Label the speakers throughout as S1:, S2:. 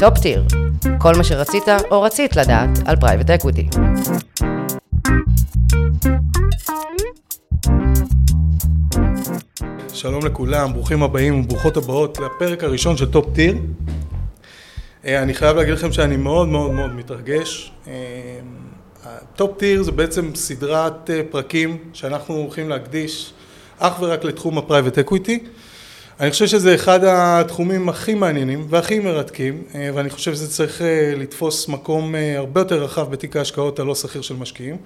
S1: Top Tier, כל מה שרצית או רצית לדעת על private equity.
S2: שלום לכולם, ברוכים הבאים וברוכות הבאות לפרק הראשון של Top Tier. אה, אני חייב להגיד לכם שאני מאוד מאוד מאוד מתרגש. אה, Top Tier זה בעצם סדרת אה, פרקים שאנחנו הולכים להקדיש אך ורק לתחום ה private equity. אני חושב שזה אחד התחומים הכי מעניינים והכי מרתקים, ואני חושב שזה צריך לתפוס מקום הרבה יותר רחב בתיק ההשקעות הלא שכיר של משקיעים.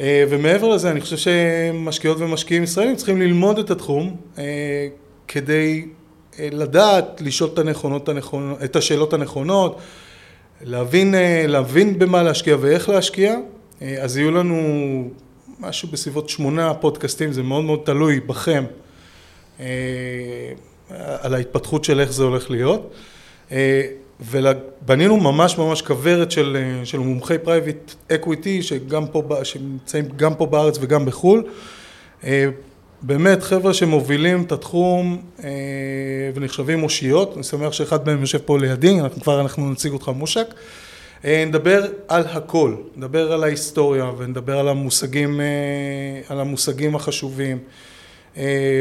S2: ומעבר לזה, אני חושב שמשקיעות ומשקיעים ישראלים צריכים ללמוד את התחום כדי לדעת לשאול את, הנכונות, את השאלות הנכונות, להבין, להבין במה להשקיע ואיך להשקיע, אז יהיו לנו משהו בסביבות שמונה פודקאסטים, זה מאוד מאוד תלוי בכם, על ההתפתחות של איך זה הולך להיות. ובנינו ממש ממש כוורת של, של מומחי private equity שנמצאים גם פה בארץ וגם בחו"ל. באמת חבר'ה שמובילים את התחום אה, ונחשבים אושיות, אני שמח שאחד מהם יושב פה לידי, אנחנו כבר אנחנו נציג אותך מושאק. אה, נדבר על הכל, נדבר על ההיסטוריה ונדבר על המושגים, אה, על המושגים החשובים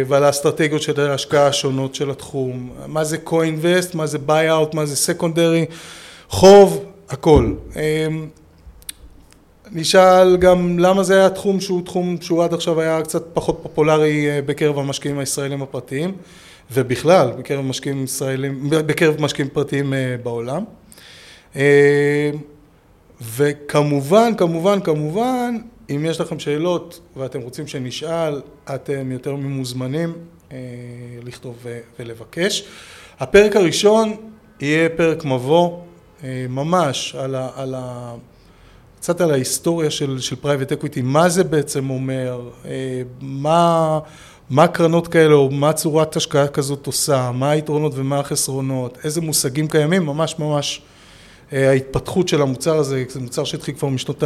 S2: ועל האסטרטגיות של ההשקעה השונות של התחום, מה זה co-invest, מה זה buy-out, מה זה secondary, חוב, הכל. נשאל גם למה זה היה תחום שהוא תחום שהוא עד עכשיו היה קצת פחות פופולרי אה, בקרב המשקיעים הישראלים הפרטיים ובכלל בקרב משקיעים ישראלים, בקרב משקיעים פרטיים אה, בעולם אה, וכמובן, כמובן, כמובן אם יש לכם שאלות ואתם רוצים שנשאל אתם יותר ממוזמנים לכתוב ולבקש. הפרק הראשון יהיה פרק מבוא ממש על ה... על ה קצת על ההיסטוריה של, של private equity, מה זה בעצם אומר, אה, מה, מה קרנות כאלה או מה צורת השקעה כזאת עושה, מה היתרונות ומה החסרונות, איזה מושגים קיימים, ממש ממש אה, ההתפתחות של המוצר הזה, זה מוצר שהתחיל כבר משנות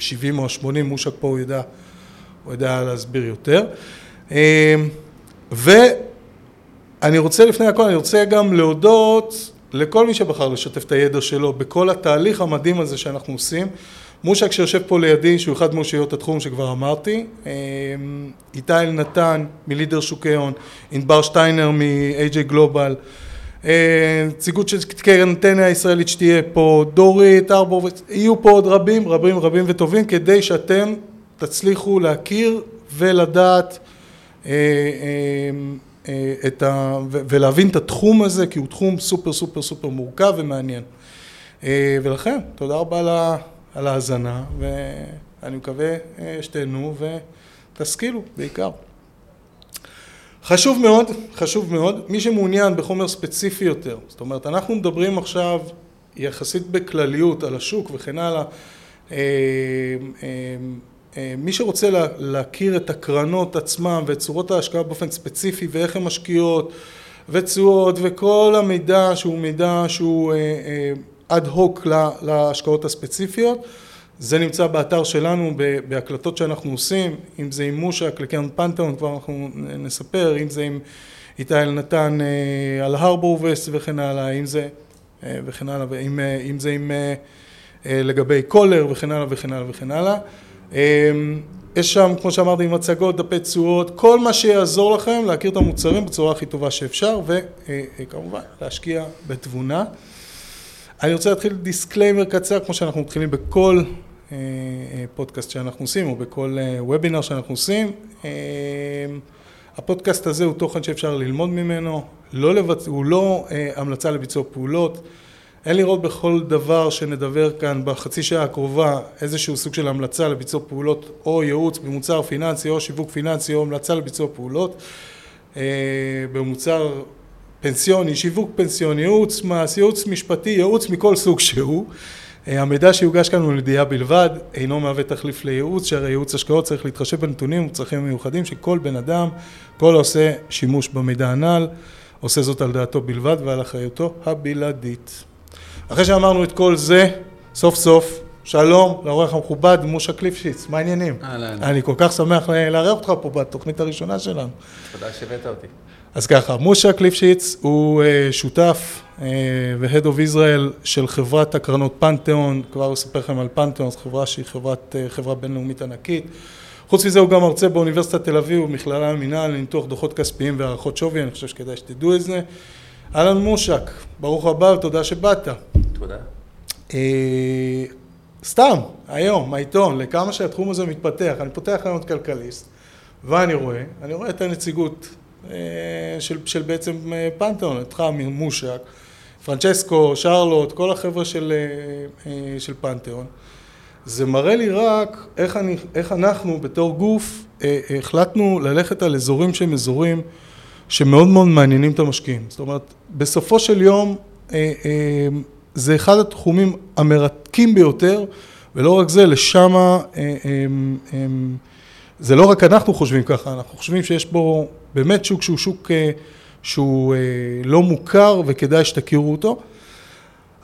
S2: ה-70 או ה-80, מושק פה הוא יודע, הוא יודע להסביר יותר. אה, ואני רוצה לפני הכל, אני רוצה גם להודות לכל מי שבחר לשתף את הידע שלו בכל התהליך המדהים הזה שאנחנו עושים. מושק שיושב פה לידי, שהוא אחד מאושיות התחום שכבר אמרתי, אמ, איתי אלנתן מלידר שוקי הון, ענבר שטיינר מ-AJ גלובל, נציגות של קרן טנא הישראלית שתהיה פה, דורית, ארבור, יהיו פה עוד רבים, רבים, רבים וטובים, כדי שאתם תצליחו להכיר ולדעת אה, אה, את ה... ולהבין את התחום הזה, כי הוא תחום סופר סופר סופר מורכב ומעניין. ולכן, תודה רבה. על ההאזנה, ואני מקווה אה, שתהנו ותשכילו בעיקר. חשוב מאוד, חשוב מאוד, מי שמעוניין בחומר ספציפי יותר, זאת אומרת, אנחנו מדברים עכשיו יחסית בכלליות על השוק וכן הלאה, אה, אה, מי שרוצה לה, להכיר את הקרנות עצמם ואת צורות ההשקעה באופן ספציפי ואיך הן משקיעות ותשואות וכל המידע שהוא מידע שהוא אד הוק להשקעות הספציפיות. זה נמצא באתר שלנו בהקלטות שאנחנו עושים, אם זה עם מושק לקרן פנתאון, כבר אנחנו נספר, אם זה עם איתי אלנתן אה, על הרבור וסט וכן הלאה, אם זה אה, וכן הלאה, ואם, אה, אם זה עם לגבי קולר וכן הלאה וכן הלאה וכן הלאה. יש שם, כמו שאמרתי, מצגות, דפי תשואות, כל מה שיעזור לכם להכיר את המוצרים בצורה הכי טובה שאפשר, וכמובן להשקיע בתבונה. אני רוצה להתחיל disclaimer קצר, כמו שאנחנו מתחילים בכל פודקאסט שאנחנו עושים, או בכל וובינר אה, שאנחנו עושים. הפודקאסט הזה הוא תוכן שאפשר ללמוד ממנו, לא לבצ... הוא לא המלצה לביצוע פעולות. אין לראות בכל דבר שנדבר כאן בחצי שעה הקרובה איזשהו סוג של המלצה לביצוע פעולות או ייעוץ במוצר פיננסי או שיווק פיננסי או המלצה לביצוע פעולות במוצר פנסיוני, שיווק פנסיוני, ייעוץ מס, ייעוץ משפטי, ייעוץ מכל סוג שהוא. אה, המידע שיוגש כאן הוא לידיעה בלבד, אינו מהווה תחליף לייעוץ, שהרי ייעוץ השקעות צריך להתחשב בנתונים וצרכים מיוחדים שכל בן אדם, כל העושה שימוש במידע הנ"ל, עושה זאת על דעתו בלבד ועל אחריותו הבלעדית. אחרי שאמרנו את כל זה, סוף סוף, שלום לעורך המכובד, מושה קליפשיץ, מה העניינים?
S3: אהלן.
S2: אני כל כך שמח לארח אותך פה בתוכנית הראשונה שלנו.
S3: תודה שהבאת אותי.
S2: אז ככה, מושה קליפשיץ הוא אה, שותף ו-Head of Israel של חברת הקרנות פנתיאון, כבר אספר לכם על פנתיאון, זו חברה שהיא חברת, חברה בינלאומית ענקית. חוץ מזה הוא גם מרצה באוניברסיטת תל אביב ובמכללה למינהל לניתוח דוחות כספיים והערכות שווי, אני חושב שכדאי שתדעו את זה. אהלן מושק, ברוך הבא ותודה שבאת.
S3: תודה.
S2: סתם, היום, העיתון, לכמה שהתחום הזה מתפתח, אני פותח היום את כלכליסט, ואני רואה, אני רואה את הנציגות של, של בעצם פנתיאון, אותך מושק, פרנצ'סקו, שרלוט, כל החבר'ה של, של פנתיאון. זה מראה לי רק איך, אני, איך אנחנו בתור גוף החלטנו ללכת על אזורים שהם אזורים שמאוד מאוד מעניינים את המשקיעים. זאת אומרת, בסופו של יום זה אחד התחומים המרתקים ביותר, ולא רק זה, לשם, זה לא רק אנחנו חושבים ככה, אנחנו חושבים שיש פה באמת שוק שהוא שוק שהוא לא מוכר וכדאי שתכירו אותו.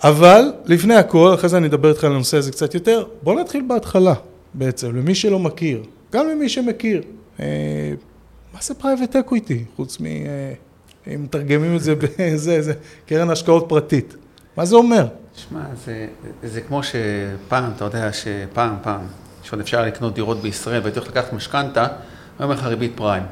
S2: אבל לפני הכל, אחרי זה אני אדבר איתך על הנושא הזה קצת יותר, בואו נתחיל בהתחלה בעצם, למי שלא מכיר, גם למי שמכיר. מה זה private equity, חוץ מ... אם מתרגמים את זה בזה, זה קרן השקעות פרטית. מה זה אומר?
S3: תשמע, זה, זה כמו שפעם, אתה יודע שפעם, פעם, שעוד אפשר לקנות דירות בישראל והייתי הולך לקחת משכנתה, אומר לך ריבית פריים.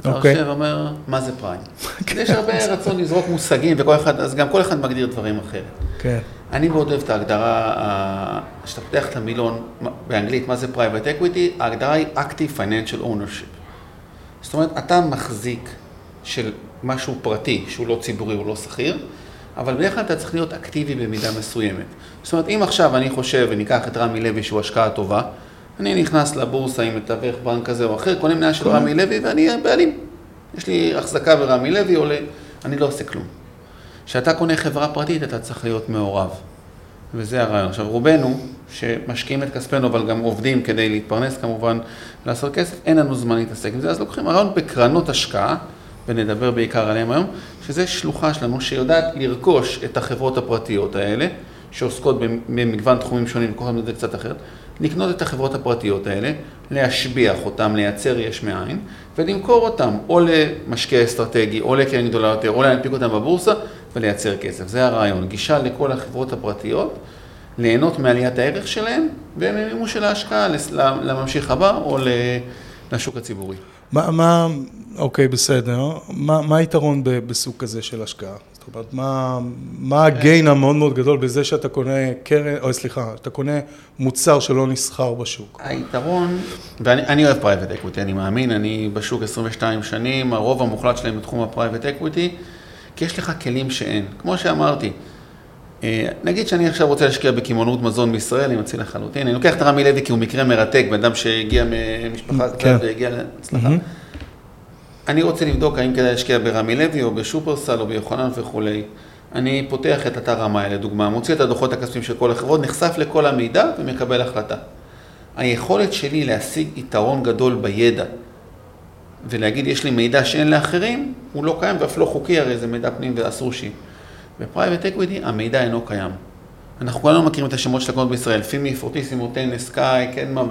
S3: אתה
S2: אוקיי.
S3: יושב ואומר, מה זה פריים? יש הרבה רצון לזרוק מושגים, וכל אחד, אז גם כל אחד מגדיר דברים אחרת.
S2: כן.
S3: אני מאוד אוהב את ההגדרה, כשאתה פותח את המילון באנגלית, מה זה private equity, ההגדרה היא Active Financial Ownership. זאת אומרת, אתה מחזיק של משהו פרטי, שהוא לא ציבורי, הוא לא שכיר, אבל בדרך כלל אתה צריך להיות אקטיבי במידה מסוימת. זאת אומרת, אם עכשיו אני חושב וניקח את רמי לוי שהוא השקעה טובה, אני נכנס לבורסה עם מתווך בנק כזה או אחר, קונה מניה של רמי לוי ואני בעלים. יש לי החזקה ברמי לוי, עולה, אני לא עושה כלום. כשאתה קונה חברה פרטית אתה צריך להיות מעורב. וזה הרעיון. עכשיו, רובנו, שמשקיעים את כספנו, אבל גם עובדים כדי להתפרנס כמובן, לעשות כסף, אין לנו זמן להתעסק עם זה, אז לוקחים הרעיון בקרנות השקעה, ונדבר בעיקר עליהם היום, שזה שלוחה שלנו שיודעת לרכוש את החברות הפרטיות האלה, שעוסקות במגוון תחומים שונים, וכל אחד מזה קצת אחרת, לקנות את החברות הפרטיות האלה, להשביח אותם, לייצר יש מאין, ולמכור אותם או למשקיע אסטרטגי, או לקרן גדולה יותר, או להנפיק אותם בבורסה, ולייצר כסף. זה הרעיון, גישה לכל החברות הפרטיות, ליהנות מעליית הערך שלהם, וממימוש של ההשקעה לממשיך הבא, או לשוק הציבורי.
S2: מה, מה, אוקיי, בסדר. מה, מה היתרון בסוג כזה של השקעה? זאת אומרת, מה, מה ה gain המאוד מאוד גדול בזה שאתה קונה קרן, או סליחה, אתה קונה מוצר שלא נסחר בשוק?
S3: היתרון, ואני אוהב private equity, אני מאמין, אני בשוק 22 שנים, הרוב המוחלט שלהם בתחום ה private equity, כי יש לך כלים שאין. כמו שאמרתי, נגיד שאני עכשיו רוצה להשקיע בקמעונאות מזון בישראל, אני מציע לחלוטין, אני לוקח את רמי לוי כי הוא מקרה מרתק, בן אדם שהגיע ממשפחה
S2: כן.
S3: והגיע להצלחה. אני רוצה לבדוק האם כדאי להשקיע ברמי לוי או בשופרסל או ביוחנן וכולי. אני פותח את אתר רמאי לדוגמה, מוציא את הדוחות הכספיים של כל החברות, נחשף לכל המידע ומקבל החלטה. היכולת שלי להשיג יתרון גדול בידע ולהגיד יש לי מידע שאין לאחרים, הוא לא קיים ואף לא חוקי, הרי זה מידע פנים ואסור שיהיה. ב private equity המידע אינו קיים. אנחנו כולנו מכירים את השמות של הקרנות בישראל, פימי, פורטיסימו, טנא, סקאי, קדמה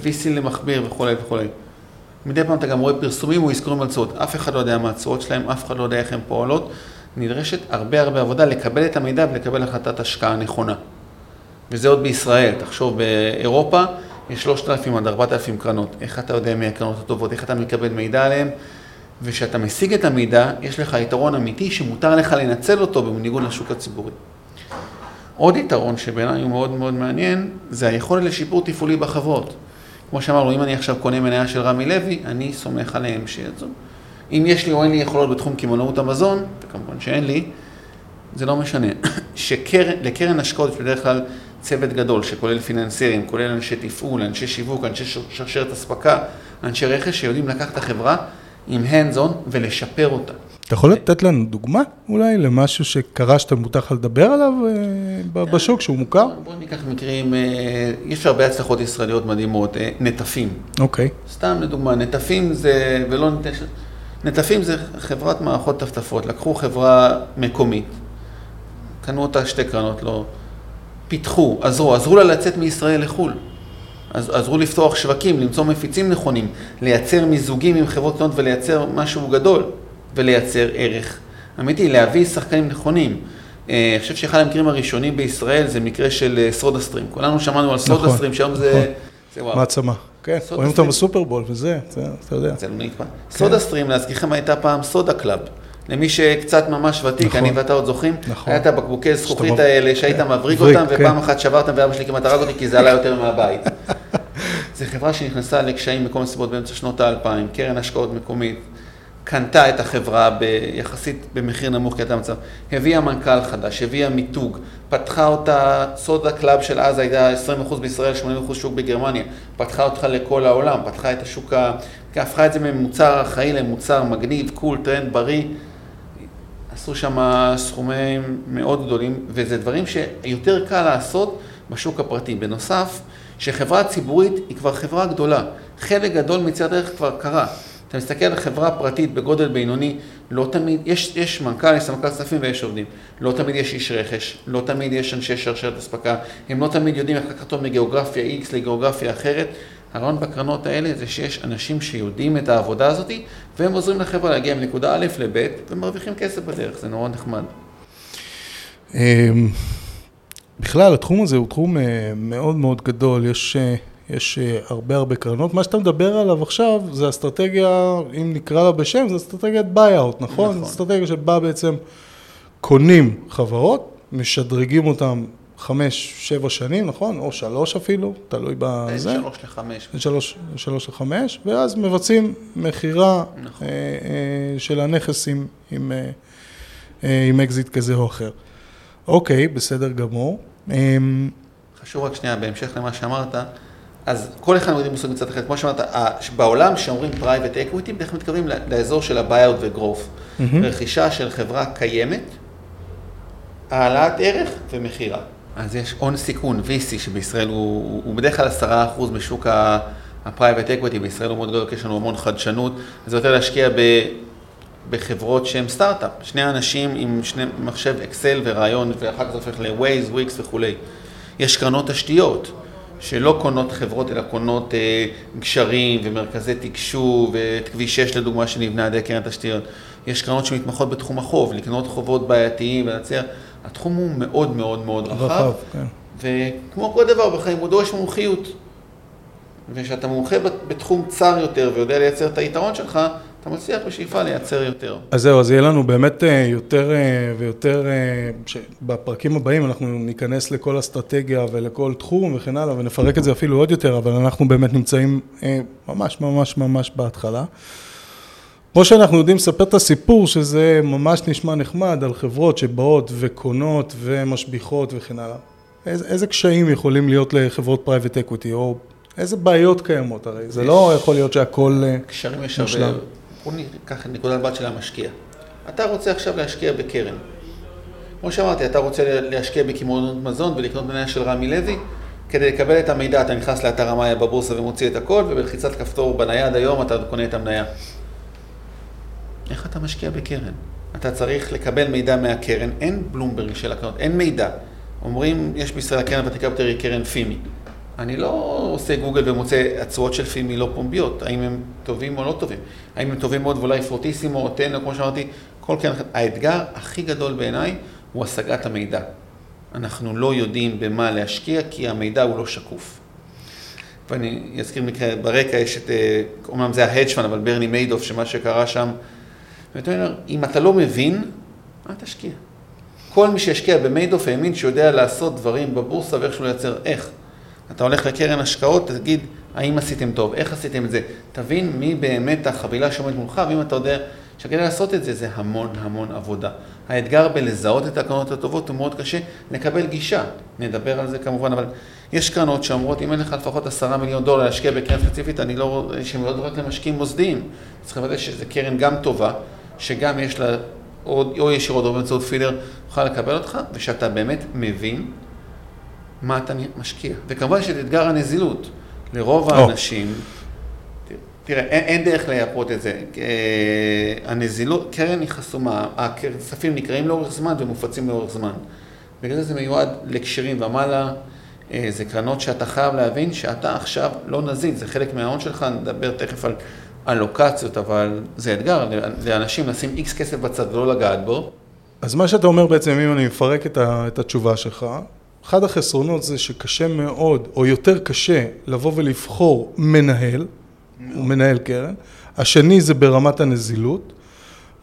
S3: VC למכביר וכולי וכולי. מדי פעם אתה גם רואה פרסומים או אזכורים על תשואות, אף אחד לא יודע מה התשואות שלהם, אף אחד לא יודע איך הן פועלות. נדרשת הרבה הרבה עבודה לקבל את המידע ולקבל החלטת השקעה נכונה. וזה עוד בישראל, תחשוב באירופה יש 3,000 עד 4,000 קרנות, איך אתה יודע מי הקרנות הטובות, איך אתה מקבל מידע עליהן, וכשאתה משיג את המידע, יש לך יתרון אמיתי שמותר לך לנצל אותו בניגוד לשוק הציבורי. עוד יתרון שבעיניי הוא מאוד מאוד מעניין, זה היכולת לשיפור תפעולי בחברות. כמו שאמרנו, אם אני עכשיו קונה מניה של רמי לוי, אני סומך עליהם שיצאו. אם יש לי או אין לי יכולות בתחום קמעונאות המזון, וכמובן שאין לי, זה לא משנה. שלקרן השקעות יש בדרך כלל צוות גדול שכולל פיננסרים, כולל אנשי תפעול, אנשי שיווק, אנשי שרשרת אספקה, אנשי רכש שיודעים לקחת את החברה עם hands on ולשפר אותה.
S2: אתה יכול לתת לנו דוגמה אולי למשהו שקרה שאתה מותח לדבר עליו בשוק שהוא מוכר?
S3: בואו ניקח מקרים, יש הרבה הצלחות ישראליות מדהימות, נטפים.
S2: אוקיי.
S3: סתם לדוגמה, נטפים זה, ולא נטש... נטפים זה חברת מערכות טפטפות, לקחו חברה מקומית, קנו אותה שתי קרנות, לא, פיתחו, עזרו, עזרו לה לצאת מישראל לחו"ל. עזרו לפתוח שווקים, למצוא מפיצים נכונים, לייצר מיזוגים עם חברות קטנות ולייצר משהו גדול ולייצר ערך. האמת היא להביא שחקנים נכונים. אה, אני חושב שאחד המקרים הראשונים בישראל זה מקרה של אה, סודה סטרים. כולנו שמענו על סודה
S2: נכון,
S3: סטרים, שהיום זה...
S2: נכון. מעצמה. כן,
S3: סודה
S2: רואים אותם. בסופרבול וזה, זה, אתה יודע.
S3: זה לא נקבע. סודה סטרים, להזכירכם, הייתה פעם סודה קלאב. למי שקצת ממש ותיק,
S2: נכון.
S3: אני ואתה עוד זוכרים,
S2: נכון.
S3: היה את הבקבוקי זכוכית האלה שהיית
S2: כן.
S3: מבריג אותם,
S2: כן.
S3: ופעם אחת שברתם ואבא שלי כמעט הרג אותי כי זה עלה יותר מהבית. זו חברה שנכנסה לקשיים מכל מיני סיבות באמצע שנות האלפיים, קרן השקעות מקומית, קנתה את החברה ביחסית במחיר נמוך כי הייתה מצב, הביאה מנכ"ל חדש, הביאה מיתוג, פתחה אותה, סודה קלאב של אז הייתה 20% בישראל, 80% שוק בגרמניה, פתחה אותה לכל העולם, פתחה את השוק, ה- הפכה את זה ממוצר ארכאי למוצר מגניב, cool, טרנד, בריא. עשו שם סכומים מאוד גדולים, וזה דברים שיותר קל לעשות בשוק הפרטי. בנוסף, שחברה ציבורית היא כבר חברה גדולה. חלק גדול מצד הדרך כבר קרה. אתה מסתכל על חברה פרטית בגודל בינוני, לא תמיד, יש, יש מנכ"ל, יש סמנכ"ל כספים ויש עובדים. לא תמיד יש איש רכש, לא תמיד יש אנשי שרשרת אספקה, הם לא תמיד יודעים איך לקחת אותו מגיאוגרפיה X לגיאוגרפיה אחרת. הרעיון בקרנות האלה זה שיש אנשים שיודעים את העבודה הזאת, והם עוזרים לחברה להגיע מנקודה א' לב' ומרוויחים כסף בדרך, זה נורא נחמד.
S2: אמ, בכלל, התחום הזה הוא תחום אה, מאוד מאוד גדול, יש, אה, יש אה, הרבה הרבה קרנות. מה שאתה מדבר עליו עכשיו זה אסטרטגיה, אם נקרא לה בשם, זה אסטרטגיית buyout, נכון?
S3: נכון.
S2: אסטרטגיה שבה בעצם קונים חברות, משדרגים אותן חמש, שבע שנים, נכון? או שלוש אפילו, תלוי
S3: בין
S2: בזה.
S3: שלוש לחמש.
S2: בין שלוש, שלוש לחמש, ואז מבצעים מכירה
S3: נכון.
S2: אה, אה, של הנכס עם, עם, אה, עם אקזיט כזה או אחר. אוקיי, בסדר גמור. אה,
S3: חשוב רק שנייה, בהמשך למה שאמרת, אז כל אחד מודדים מושג מצד אחר, כמו שאמרת, בעולם שאומרים בדרך כלל מתכוונים ל- לאזור של ה-buyout ו-growth.
S2: מהמם.
S3: רכישה של חברה קיימת, העלאת ערך ומכירה. אז יש הון סיכון, VC, שבישראל הוא, הוא- בדרך כלל 10% משוק ה-private equity, בישראל הוא מאוד גדול, יש לנו המון חדשנות, אז זה יותר להשקיע ב... בחברות שהן סטארט-אפ, שני אנשים עם שני מחשב אקסל ורעיון, ואחר כך זה הופך ל-Waze, Wix וכולי. יש קרנות תשתיות, שלא קונות חברות, אלא קונות אה, גשרים ומרכזי תקשוב, ואת כביש 6 לדוגמה שנבנה על ידי קרן תשתיות. יש קרנות שמתמחות בתחום החוב, לקנות חובות בעייתיים ולהציע. התחום הוא מאוד מאוד מאוד רחב,
S2: רחב, כן.
S3: וכמו כל דבר בחיים, הוא דורש מומחיות. וכשאתה מומחה בת- בתחום צר יותר ויודע לייצר את היתרון שלך, אתה מצליח בשאיפה לייצר יותר.
S2: אז זהו, אז יהיה לנו באמת אה, יותר אה, ויותר, אה, בפרקים הבאים אנחנו ניכנס לכל אסטרטגיה ולכל תחום וכן הלאה, ונפרק את זה אפילו עוד יותר, אבל אנחנו באמת נמצאים ממש ממש ממש בהתחלה. כמו שאנחנו יודעים לספר את הסיפור, שזה ממש נשמע נחמד, על חברות שבאות וקונות ומשביחות וכן הלאה. איזה, איזה קשיים יכולים להיות לחברות private equity, או איזה בעיות קיימות הרי? זה לא יכול להיות שהכל... אה,
S3: קשיים יש. הרבה, בוא ניקח את נקודת מבט של המשקיע. אתה רוצה עכשיו להשקיע בקרן. כמו שאמרתי, אתה רוצה להשקיע בקמעונות מזון ולקנות מניה של רמי לוי, כדי לקבל את המידע אתה נכנס לאתר המאיה בבורסה ומוציא את הכל, ובלחיצת כפתור בנייד היום אתה קונה את המניה. איך אתה משקיע בקרן? אתה צריך לקבל מידע מהקרן, אין בלומברג של הקרנות, אין מידע. אומרים, יש בישראל הקרן הוותיקה ביותר היא קרן פימי. אני לא עושה גוגל ומוצא הצורות של פימי לא פומביות, האם הם טובים או לא טובים. האם הם טובים מאוד ואולי פרוטיסימו או טנו, כמו שאמרתי, כל קרן. האתגר הכי גדול בעיניי הוא השגת המידע. אנחנו לא יודעים במה להשקיע כי המידע הוא לא שקוף. ואני אזכיר מקרה, ברקע יש את, אה, אומנם זה ה hedge fund, אבל ברני מיידוף, שמה שקרה שם, ואתה אומר, אם אתה לא מבין, אל תשקיע. כל מי שהשקיע במיידוף האמין שיודע לעשות דברים בבורסה ואיכשהו לייצר איך. אתה הולך לקרן השקעות, תגיד, האם עשיתם טוב, איך עשיתם את זה, תבין מי באמת החבילה שעומדת מולך, ואם אתה יודע שכדי לעשות את זה, זה המון המון עבודה. האתגר בלזהות את הקרנות הטובות הוא מאוד קשה, לקבל גישה, נדבר על זה כמובן, אבל יש קרנות שאומרות, אם אין לך לפחות עשרה מיליון דולר להשקיע בקרן ספציפית, אני לא, שמיועדות רק למשקיעים מוסדיים. צריך לוודא שזו קרן גם טובה, שגם יש לה, או, או ישירות או באמצעות פילר, תוכל לקבל אותך, ושאתה באמת מבין מה אתה משקיע. וכמובן יש את אתגר הנזילות. לרוב
S2: או.
S3: האנשים, תראה, אין, אין דרך לייפות את זה. אה, הנזילות, קרן היא חסומה, הכספים נקראים לאורך זמן ומופצים לאורך זמן. בגלל זה זה מיועד לקשרים ומעלה, אה, זה קרנות שאתה חייב להבין שאתה עכשיו לא נזיל, זה חלק מההון שלך, נדבר תכף על אלוקציות, אבל זה אתגר לאנשים לשים איקס כסף בצד ולא לגעת בו.
S2: אז מה שאתה אומר בעצם, אם אני מפרק את, ה, את התשובה שלך, אחד החסרונות זה שקשה מאוד, או יותר קשה, לבוא ולבחור מנהל, הוא מנהל קרן. השני זה ברמת הנזילות.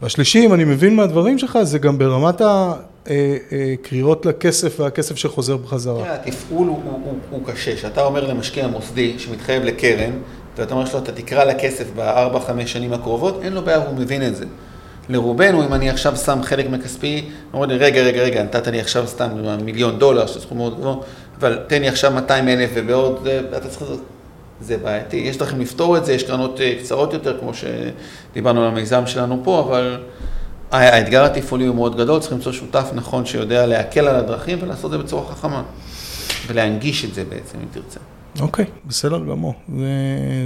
S2: והשלישי, אם אני מבין מהדברים שלך, זה גם ברמת הקריאות לכסף והכסף שחוזר בחזרה.
S3: תראה, התפעול הוא, הוא, הוא, הוא קשה. כשאתה אומר למשקיע מוסדי שמתחייב לקרן, ואתה אומר לו, אתה תקרא לכסף בארבע, חמש שנים הקרובות, אין לו בעיה, הוא מבין את זה. לרובנו, אם אני עכשיו שם חלק מכספי, אומרים לי, רגע, רגע, רגע, נתת לי עכשיו סתם מיליון דולר, שזה סכום מאוד גבוה, אבל תן לי עכשיו 200 אלף ובעוד, אתה צריך לעשות... זה בעייתי. יש דרכים לפתור את זה, יש קרנות אה, קצרות יותר, כמו שדיברנו על המיזם שלנו פה, אבל האתגר התפעולי הוא מאוד גדול, צריך למצוא שותף נכון שיודע להקל על הדרכים ולעשות את זה בצורה חכמה, ולהנגיש את זה בעצם, אם תרצה.
S2: אוקיי, okay, בסדר גמור. זה,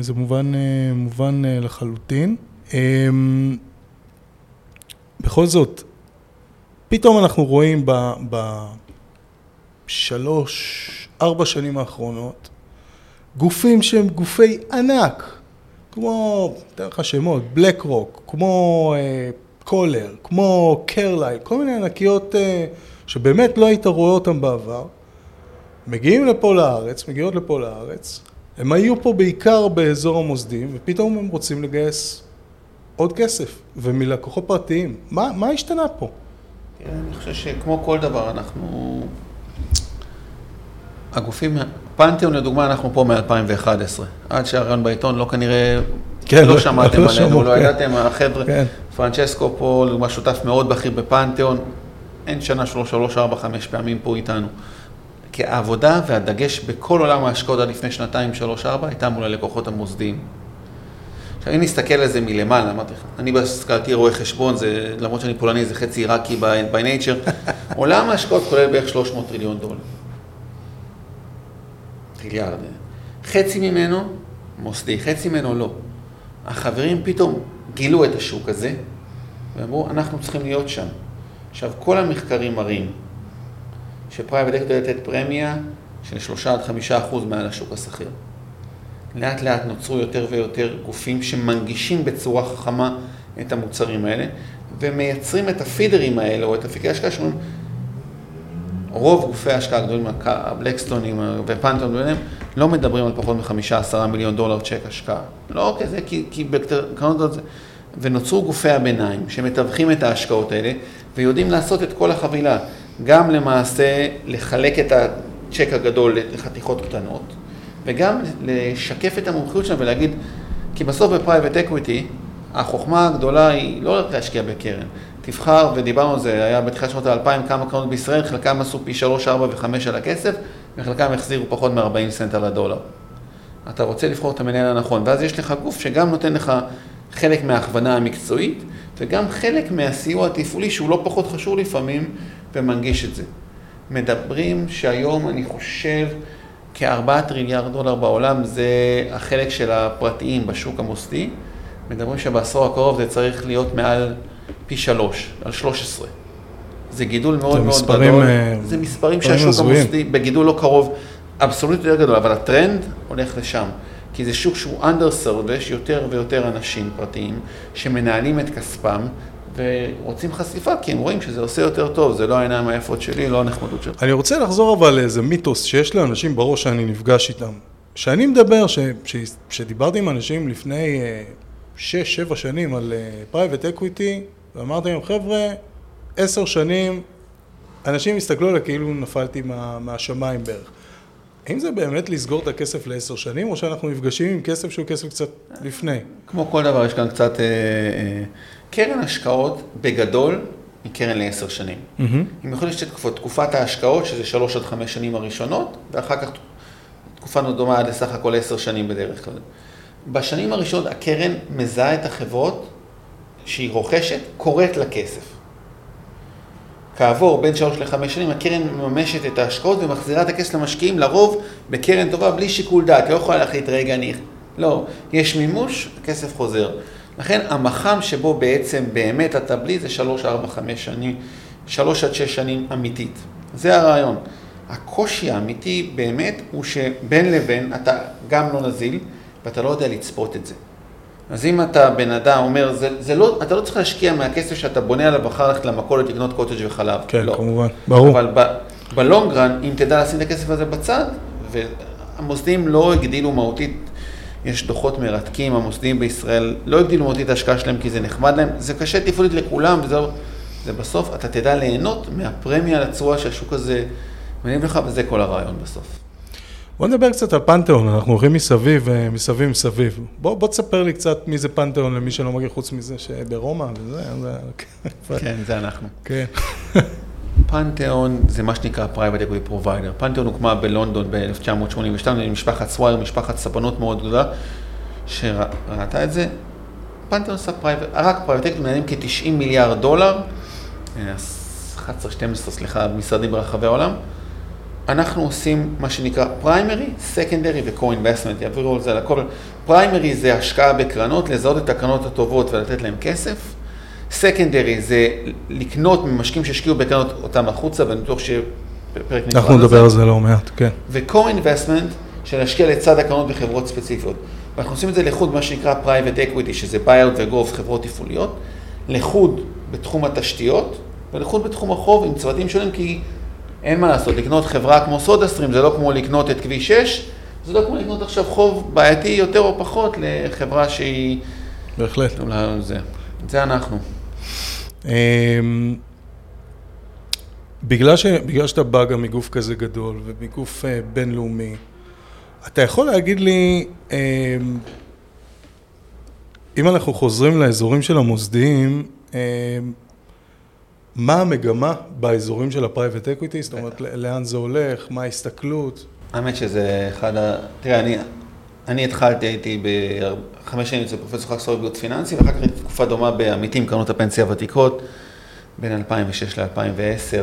S2: זה מובן, אה, מובן אה, לחלוטין. אמ, בכל זאת, פתאום אנחנו רואים בשלוש, ארבע שנים האחרונות, גופים שהם גופי ענק, כמו, אתן לך שמות, בלק רוק, כמו אה, קולר, כמו קרלייל, כל מיני ענקיות אה, שבאמת לא היית רואה אותם בעבר, מגיעים לפה לארץ, מגיעות לפה לארץ, הם היו פה בעיקר באזור המוסדים, ופתאום הם רוצים לגייס עוד כסף, ומלקוחות פרטיים. מה, מה השתנה פה?
S3: כן, אני חושב שכמו כל דבר, אנחנו... הגופים, פנתיאון לדוגמה, אנחנו פה מ-2011. עד שהרעיון בעיתון לא כנראה, כן, לא, לא שמעתם לא עלינו, לא כן. ידעתם, החבר'ה, כן. פרנצ'סקו פה, לדוגמה, שותף מאוד בכיר בפנתיאון, אין שנה שלוש, שלוש, ארבע, חמש פעמים פה איתנו. כי העבודה והדגש בכל עולם ההשקעות עד לפני שנתיים, שלוש, ארבע, הייתה מול הלקוחות המוסדיים. עכשיו, אם נסתכל על זה מלמעלה, אמרתי לך, אני בהשכלתי רואה חשבון, זה, למרות שאני פולני, זה חצי עיראקי by nature, עולם ההשקעות כולל בערך 300 טריליון דולר. טריליארד. חצי ממנו מוסדי, חצי ממנו לא. החברים פתאום גילו את השוק הזה, ואמרו, אנחנו צריכים להיות שם. עכשיו, כל המחקרים מראים ש private equity יודע לתת פרמיה של 3 עד 5 אחוז מעל השוק הסחיר. לאט לאט נוצרו יותר ויותר גופים שמנגישים בצורה חכמה את המוצרים האלה, ומייצרים את הפידרים האלה, או את אפיקי ההשקעה שאומרים, רוב גופי ההשקעה הגדולים, הבלקסטונים ופנטון ביניהם, לא מדברים על פחות מחמישה עשרה מיליון דולר צ'ק השקעה. לא כזה, כי, כי בקרנות זה... ונוצרו גופי הביניים שמתווכים את ההשקעות האלה ויודעים לעשות את כל החבילה. גם למעשה לחלק את הצ'ק הגדול לחתיכות קטנות, וגם לשקף את המומחיות שלהם ולהגיד, כי בסוף ב private equity, החוכמה הגדולה היא לא רק להשקיע בקרן. תבחר, ודיברנו על זה, היה בתחילת שנות האלפיים כמה קרנות בישראל, חלקם עשו פי 3, 4 ו-5 על הכסף, וחלקם החזירו פחות מ-40 סנט על הדולר. אתה רוצה לבחור את המנהל הנכון, ואז יש לך גוף שגם נותן לך חלק מההכוונה המקצועית, וגם חלק מהסיוע התפעולי, שהוא לא פחות חשוב לפעמים, ומנגיש את זה. מדברים שהיום, אני חושב, כארבעה טריליארד דולר בעולם זה החלק של הפרטיים בשוק המוסדי. מדברים שבעשור הקרוב זה צריך להיות מעל פי שלוש, על שלוש עשרה. זה גידול מאוד זה מאוד מספרים, גדול. אה, זה מספרים שהשוק המוסדי בגידול לא קרוב, אבסולוטית יותר גדול, אבל הטרנד הולך לשם. כי זה שוק שהוא underserved ויש יותר ויותר אנשים פרטיים שמנהלים את כספם ורוצים חשיפה, כי הם רואים שזה עושה יותר טוב, זה לא העיניים היפות שלי, לא הנחמדות שלך.
S2: אני רוצה לחזור אבל לאיזה מיתוס שיש לאנשים בראש שאני נפגש איתם. כשאני מדבר, כשדיברתי עם אנשים לפני אה, שש, שבע שנים על private uh, equity, ואמרתי להם, חבר'ה, עשר שנים, אנשים הסתכלו עליי כאילו נפלתי מה, מהשמיים בערך. האם זה באמת לסגור את הכסף לעשר שנים, או שאנחנו נפגשים עם כסף שהוא כסף קצת לפני?
S3: כמו כל דבר, יש כאן קצת... אה, אה, קרן השקעות, בגדול, היא קרן לעשר שנים. Mm-hmm. אם יכול להיות תקופות, תקופת ההשקעות, שזה שלוש עד חמש שנים הראשונות, ואחר כך תקופה דומה עד לסך הכל עשר שנים בדרך כלל. בשנים הראשונות הקרן מזהה את החברות שהיא רוכשת, קוראת לכסף. כעבור בין שלוש לחמש שנים הקרן מממשת את ההשקעות ומחזירה את הכסף למשקיעים, לרוב בקרן טובה בלי שיקול דעת, לא יכולה להחליט רגע אני... לא, יש מימוש, הכסף חוזר. לכן המח"מ שבו בעצם באמת אתה בלי זה שלוש, ארבע, חמש שנים, שלוש עד שש שנים אמיתית. זה הרעיון. הקושי האמיתי באמת הוא שבין לבין אתה גם לא נזיל ואתה לא יודע לצפות את זה. אז אם אתה בן אדם אומר, זה, זה לא, אתה לא צריך להשקיע מהכסף שאתה בונה עליו מחר ללכת למכולת לקנות קוטג' וחלב.
S2: כן,
S3: לא.
S2: כמובן, ברור.
S3: אבל ב, בלונגרן, אם תדע לשים את הכסף הזה בצד, והמוסדים לא הגדילו מהותית, יש דוחות מרתקים, המוסדים בישראל לא הגדילו מהותית את ההשקעה שלהם כי זה נחמד להם, זה קשה תפעולית לכולם, וזה לא- זה בסוף, אתה תדע ליהנות מהפרמיה לתשואה שהשוק הזה מניב לך, וזה כל הרעיון בסוף.
S2: בוא נדבר קצת על פנתיאון, אנחנו הולכים מסביב, אה, מסביב מסביב. בוא, בוא תספר לי קצת מי זה פנתיאון למי שלא מכיר, חוץ מזה שברומא וזה, זה...
S3: כן, זה אנחנו.
S2: כן.
S3: פנתיאון זה מה שנקרא private equity provider. פנתיאון הוקמה בלונדון ב-1982, משפחת סווייר, משפחת ספנות מאוד גדולה, שראתה את זה. פנתיאון עשה private, רק private equity מנהלים כ-90 מיליארד דולר, 11, 12, סליחה, משרדים ברחבי העולם. אנחנו עושים מה שנקרא primary, secondary ו-co-investment, יעבירו על זה לכל. primary זה השקעה בקרנות, לזהות את הקרנות הטובות ולתת להן כסף. סקנדרי זה לקנות ממשקיעים שהשקיעו בקרנות אותם החוצה, ואני בטוח שפרק נפרד
S2: אנחנו נדבר על זה לא מעט, כן.
S3: ו-co-investment, של להשקיע לצד הקרנות בחברות ספציפיות. ואנחנו עושים את זה לחוד מה שנקרא private equity, שזה buyout ו-growth, חברות תפעוליות, לחוד בתחום התשתיות, ולחוד בתחום החוב עם צוותים שונים, כי אין מה לעשות, לקנות חברה כמו סודה סטרים זה לא כמו לקנות את כביש 6, זה לא כמו לקנות עכשיו חוב בעייתי יותר או פחות לחברה שהיא...
S2: בהחלט.
S3: אולי זה. זה אנחנו.
S2: אמ, בגלל, ש, בגלל שאתה בא גם מגוף כזה גדול ומגוף אה, בינלאומי, אתה יכול להגיד לי, אמ, אם אנחנו חוזרים לאזורים של המוסדיים, אמ, מה המגמה באזורים של ה-Private Equity? זאת אומרת, לאן זה הולך, מה ההסתכלות?
S3: האמת שזה אחד ה... תראה, אני, אני התחלתי, הייתי בחמש שנים אצל פרופסור חסור בריאות פיננסי, ואחר כך הייתי תקופה דומה בעמיתים, קרנות הפנסיה הוותיקות, בין 2006 ל-2010.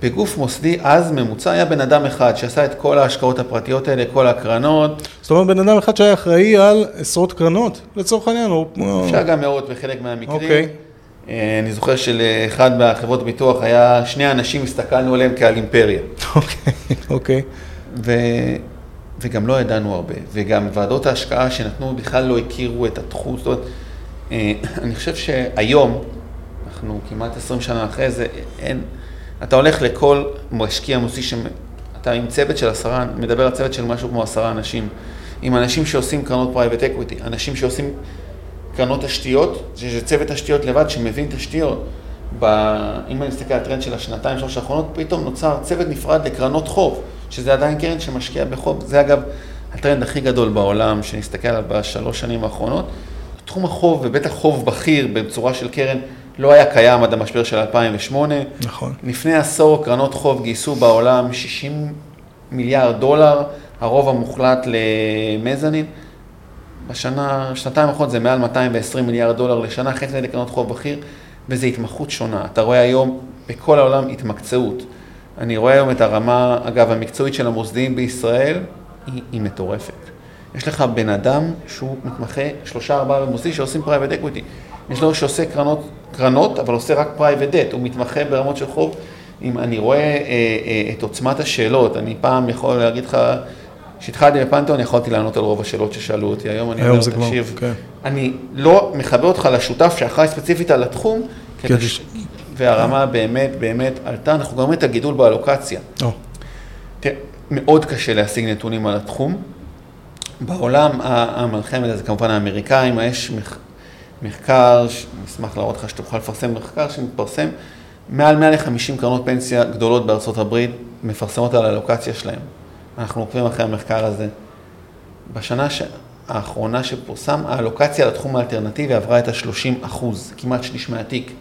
S3: בגוף מוסדי, אז ממוצע היה בן אדם אחד שעשה את כל ההשקעות הפרטיות האלה, כל הקרנות.
S2: זאת אומרת, בן אדם אחד שהיה אחראי על עשרות קרנות, לצורך העניין, או...
S3: אפשר גם מאות בחלק מהמקרים.
S2: אוקיי.
S3: אה, אני זוכר שלאחד מהחברות ביטוח היה שני אנשים, הסתכלנו עליהם כעל אימפריה.
S2: אוקיי, אוקיי.
S3: ו... וגם לא ידענו הרבה, וגם ועדות ההשקעה שנתנו בכלל לא הכירו את התחום, זאת אומרת, אה, אני חושב שהיום, אנחנו כמעט 20 שנה אחרי זה, אין, אתה הולך לכל משקיע מוסדי, אתה עם צוות של עשרה, מדבר על צוות של משהו כמו עשרה אנשים, עם אנשים שעושים קרנות private equity, אנשים שעושים קרנות תשתיות, שזה צוות תשתיות לבד שמבין תשתיות. ב... אם אני מסתכל על הטרנד של השנתיים, שלוש האחרונות, פתאום נוצר צוות נפרד לקרנות חוב, שזה עדיין קרן שמשקיע בחוב. זה אגב הטרנד הכי גדול בעולם, שנסתכל עליו בשלוש שנים האחרונות. תחום החוב, ובטח חוב בכיר בצורה של קרן, לא היה קיים עד המשבר של 2008.
S2: נכון.
S3: לפני עשור קרנות חוב גייסו בעולם 60 מיליארד דולר, הרוב המוחלט למזנין. בשנה, שנתיים האחרונות זה מעל 220 מיליארד דולר לשנה, חצי מזה לקרנות חוב בכיר, וזו התמחות שונה. אתה רואה היום בכל העולם התמקצעות. אני רואה היום את הרמה, אגב, המקצועית של המוסדיים בישראל, היא, היא מטורפת. יש לך בן אדם שהוא מתמחה, שלושה ארבעה במוסדי שעושים private equity. יש לו שעושה קרנות, קרנות, אבל עושה רק private debt, הוא מתמחה ברמות של חוב. אם אני רואה אה, אה, את עוצמת השאלות, אני פעם יכול להגיד לך, כשהתחלתי בפנתיאון יכולתי לענות על רוב השאלות ששאלו אותי, היום אני אומר,
S2: זה כבר,
S3: תקשיב,
S2: כן.
S3: אני לא מחבר אותך לשותף שאחראי ספציפית על התחום, כדי
S2: כדי
S3: ש... והרמה באמת באמת עלתה, אנחנו גם רואים את הגידול באלוקציה. תראה, מאוד קשה להשיג נתונים על התחום. בעולם ה- המנחה מידע זה כמובן האמריקאים, יש מח- מחקר, אני אשמח להראות לך שתוכל לפרסם מחקר שמתפרסם, מעל 150 קרנות פנסיה גדולות בארצות הברית מפרסמות על האלוקציה שלהם. אנחנו עוקבים אחרי המחקר הזה. בשנה ש... האחרונה שפורסם, האלוקציה לתחום האלטרנטיבי עברה את ה-30 אחוז, כמעט שליש מהתיק.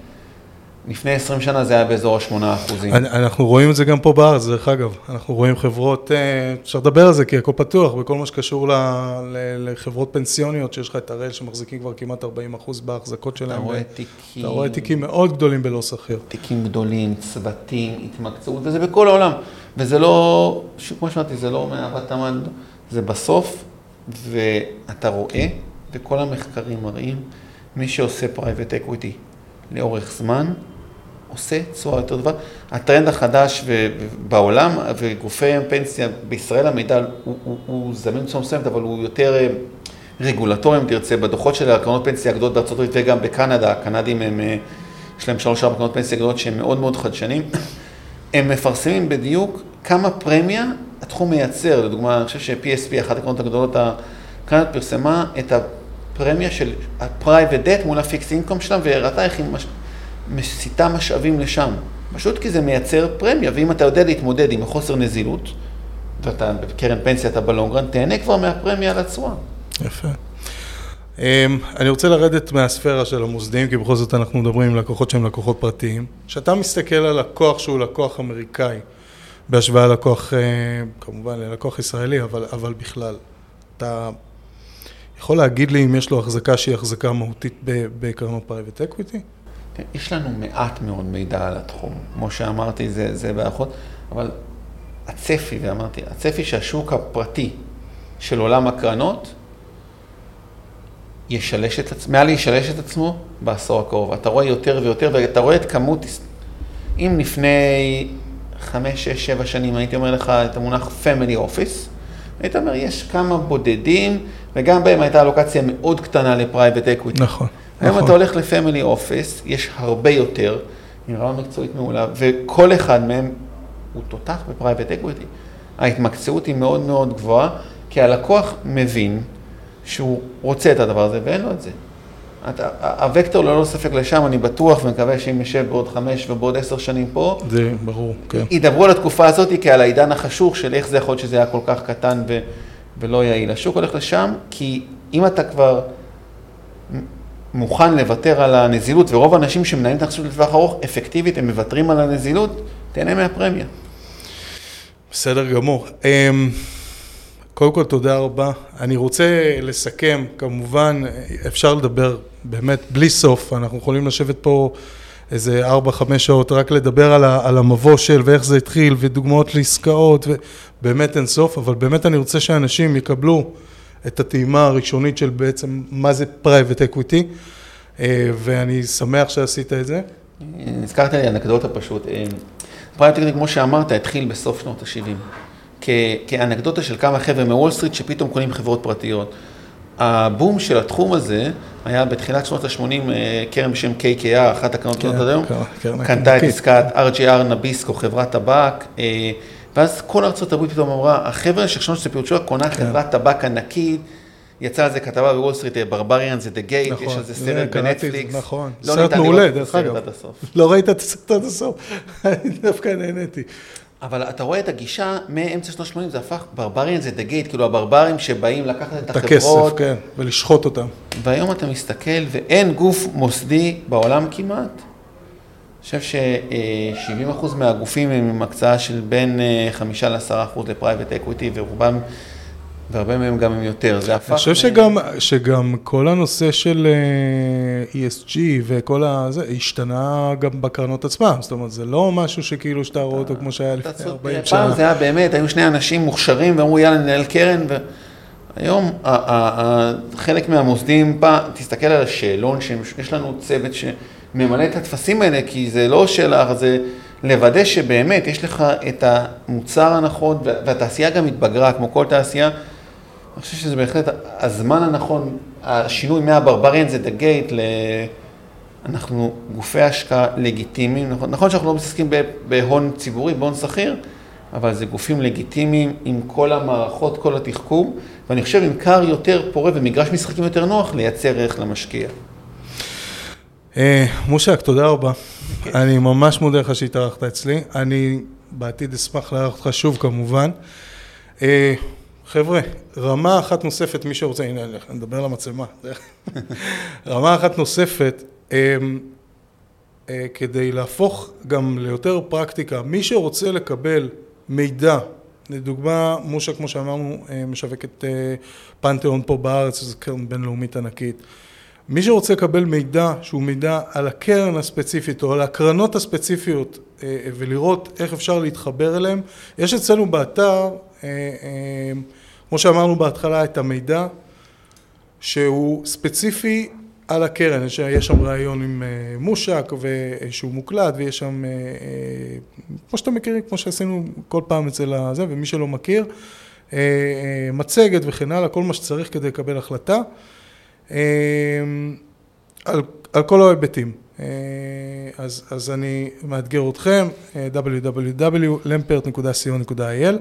S3: לפני 20 שנה זה היה באזור ה-8 אחוזים.
S2: אני- אנחנו רואים את זה גם פה בארץ, דרך אגב. אנחנו רואים חברות, אה, אפשר לדבר על זה כי הכל פתוח, בכל מה שקשור ל- ל- לחברות פנסיוניות, שיש לך את הראל שמחזיקים כבר כמעט 40 אחוז בהחזקות
S3: אתה
S2: שלהם.
S3: רואה
S2: ו-
S3: תיקים,
S2: אתה רואה תיקים מאוד גדולים בלא שכיר.
S3: תיקים גדולים, צוותים, התמקצעות, וזה בכל העולם. וזה לא, כמו שאמרתי, זה לא מאהבת המן, זה בסוף, ואתה רואה, וכל המחקרים מראים, מי שעושה private equity לאורך זמן, עושה תשואה יותר טובה. הטרנד החדש בעולם, וגופי הפנסיה, בישראל המידע הוא, הוא, הוא זמין בצורה מסוימת, אבל הוא יותר אה, רגולטוריים, תרצה, בדוחות של הקרנות פנסיה הגדולות בארצות הברית וגם בקנדה, הקנדים הם, אה, יש להם שלוש ארבע קרנות פנסיה גדולות שהם מאוד מאוד חדשנים, הם מפרסמים בדיוק כמה פרמיה התחום מייצר, לדוגמה, אני חושב ש-PSP, אחת הקרנות הגדולות, קנדה פרסמה את הפרמיה של ה-Private Debt מול ה-Fixed Income שלהם, והראתה איך היא. מסיטה משאבים לשם. פשוט כי זה מייצר פרמיה, ואם אתה יודע להתמודד עם החוסר נזילות, ואתה בקרן פנסיה, אתה בלונגרן, תהנה כבר מהפרמיה על התשואה.
S2: יפה. Um, אני רוצה לרדת מהספירה של המוסדיים, כי בכל זאת אנחנו מדברים עם לקוחות שהם לקוחות פרטיים. כשאתה מסתכל על לקוח שהוא לקוח אמריקאי, בהשוואה ללקוח, uh, כמובן ללקוח ישראלי, אבל, אבל בכלל, אתה יכול להגיד לי אם יש לו החזקה שהיא החזקה מהותית בקרנות private equity?
S3: יש לנו מעט מאוד מידע על התחום. כמו שאמרתי, זה, זה באחות, אבל הצפי, ואמרתי, הצפי שהשוק הפרטי של עולם הקרנות ישלש את עצמו, מעל ישלש את עצמו בעשור הקרוב. אתה רואה יותר ויותר, ואתה רואה את כמות, אם לפני חמש, שש, שבע שנים הייתי אומר לך את המונח Family Office, היית אומר, יש כמה בודדים, וגם בהם הייתה אלוקציה מאוד קטנה ל private equity.
S2: נכון.
S3: היום
S2: נכון.
S3: אתה הולך ל family office, יש הרבה יותר, עם רמה מקצועית מעולה, וכל אחד מהם הוא תותח ב private equity. ההתמקצעות היא מאוד מאוד גבוהה, כי הלקוח מבין שהוא רוצה את הדבר הזה ואין לו את זה. אתה, הווקטור ללא ספק לשם, אני בטוח ומקווה שאם נשב בעוד חמש ובעוד עשר שנים פה,
S2: זה ברור, כן.
S3: ידברו על התקופה הזאת כעל העידן החשוך של איך זה יכול להיות שזה היה כל כך קטן ו, ולא יעיל. השוק הולך לשם, כי אם אתה כבר מוכן לוותר על הנזילות, ורוב האנשים שמנהלים את הנכסות לטווח ארוך, אפקטיבית, הם מוותרים על הנזילות, תהנה מהפרמיה.
S2: בסדר גמור. אמ, קודם כל, תודה רבה. אני רוצה לסכם, כמובן, אפשר לדבר באמת בלי סוף, אנחנו יכולים לשבת פה איזה 4-5 שעות, רק לדבר על, המבוא של ואיך זה התחיל, ודוגמאות לעסקאות, ובאמת אין סוף, אבל באמת אני רוצה שאנשים יקבלו את הטעימה הראשונית של בעצם מה זה private equity, אה, ואני שמח שעשית את זה.
S3: הזכרת לי אנקדוטה פשוט. private equity, כמו שאמרת, התחיל בסוף שנות ה-70. כאנקדוטה של כמה חבר'ה מוול סטריט שפתאום קונים חברות פרטיות. הבום של התחום הזה היה בתחילת שנות ה-80, אה, קרן בשם KKR, אחת הקרנות כן, עד היום, קנתה את עסקת RJR Nabisco, חברת טבק, אה, ואז כל ארצות הברית פתאום אמרה, החבר'ה של שנות שפיוט שלה קונה כן. חברת טבק ענקית, יצא על זה כתבה בוול סטריט, Barbarians at the Gate, יש על זה סרט בנטפליקס.
S2: נכון, לא סרט מעולה, דרך אגב. לא ראית את הסרט עד הסוף, דווקא נהניתי.
S3: אבל אתה רואה את הגישה מאמצע שנות ה-80, זה הפך, Barbarians at the Gate, כאילו הברברים שבאים לקחת את החברות. את הכסף,
S2: כן, ולשחוט אותם.
S3: והיום אתה מסתכל, ואין גוף מוסדי בעולם כמעט. חושב ש-70% מהגופים הם עם הקצאה של בין 5 ל-10% ל private equity, ורובם, והרבה מהם גם הם יותר. זה הפך...
S2: אני חושב שגם, שגם כל הנושא של ESG וכל הזה, השתנה גם בקרנות עצמם. זאת אומרת, זה לא משהו שכאילו שאתה רואה אותו כמו שהיה לפני 40 שנה.
S3: פעם זה היה באמת, היו שני אנשים מוכשרים ואמרו, יאללה, ננהל קרן. ו... היום, חלק מהמוסדים, תסתכל על השאלון, שיש לנו צוות שממלא את הטפסים האלה, כי זה לא שאלה, זה לוודא שבאמת יש לך את המוצר הנכון, והתעשייה גם התבגרה, כמו כל תעשייה. אני חושב שזה בהחלט הזמן הנכון, השינוי מהברבריאן זה דה גייט, ל... אנחנו גופי השקעה לגיטימיים, נכון, נכון שאנחנו לא מתעסקים בהון ציבורי, בהון שכיר, אבל זה גופים לגיטימיים עם כל המערכות, כל התחכום, ואני חושב עם קר יותר פורה ומגרש משחקים יותר נוח, לייצר ערך למשקיע.
S2: אה, מושק, תודה רבה. אני ממש מודה לך שהתארחת אצלי. אני בעתיד אשמח לארח אותך שוב כמובן. אה, חבר'ה, רמה אחת נוספת, מי שרוצה, הנה, אני אדבר למצלמה. רמה אחת נוספת, אה, כדי להפוך גם ליותר פרקטיקה, מי שרוצה לקבל מידע, לדוגמה, מושה, כמו שאמרנו, משווקת פנתיאון פה בארץ, זו קרן בינלאומית ענקית. מי שרוצה לקבל מידע שהוא מידע על הקרן הספציפית או על הקרנות הספציפיות אה, ולראות איך אפשר להתחבר אליהם, יש אצלנו באתר, אה, אה, כמו שאמרנו בהתחלה, את המידע שהוא ספציפי על הקרן, יש, שם ראיון עם מושק שהוא מוקלט ויש שם, כמו שאתם מכירים, כמו שעשינו כל פעם אצל הזה, ומי שלא מכיר, אה, מצגת וכן הלאה, כל מה שצריך כדי לקבל החלטה, על, על כל ההיבטים. אז, אז אני מאתגר אתכם, www.lampert.co.il.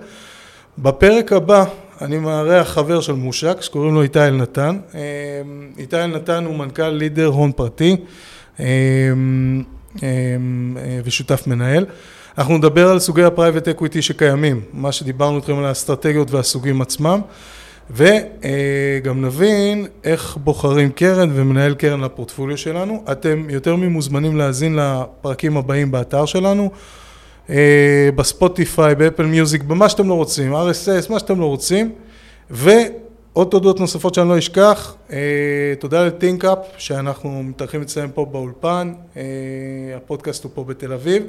S2: בפרק הבא אני מארח חבר של מושק שקוראים לו איתי אלנתן. איתי אלנתן הוא מנכ"ל לידר הון פרטי ושותף מנהל. אנחנו נדבר על סוגי ה private equity שקיימים, מה שדיברנו איתכם על האסטרטגיות והסוגים עצמם, וגם נבין איך בוחרים קרן ומנהל קרן לפורטפוליו שלנו. אתם יותר ממוזמנים להאזין לפרקים הבאים באתר שלנו, בספוטיפיי, ב Apple Music, במה שאתם לא רוצים, RSS, מה שאתם לא רוצים, ועוד תודות נוספות שאני לא אשכח, תודה לטינקאפ שאנחנו מתארחים אצלם פה באולפן, הפודקאסט הוא פה בתל אביב.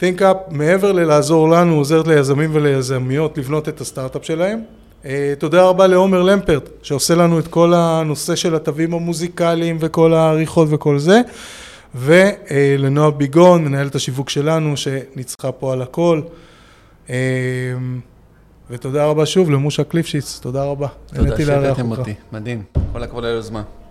S2: ThinkUp, מעבר ללעזור לנו, עוזרת ליזמים וליזמיות לבנות את הסטארט-אפ שלהם. תודה רבה לעומר למפרט, שעושה לנו את כל הנושא של התווים המוזיקליים וכל העריכות וכל זה. ולנועה ביגון, מנהלת השיווק שלנו, שניצחה פה על הכל. ותודה רבה שוב למושה קליפשיץ, תודה רבה.
S3: תודה שהבאתם אותי, מדהים, כל הכבוד על היוזמה.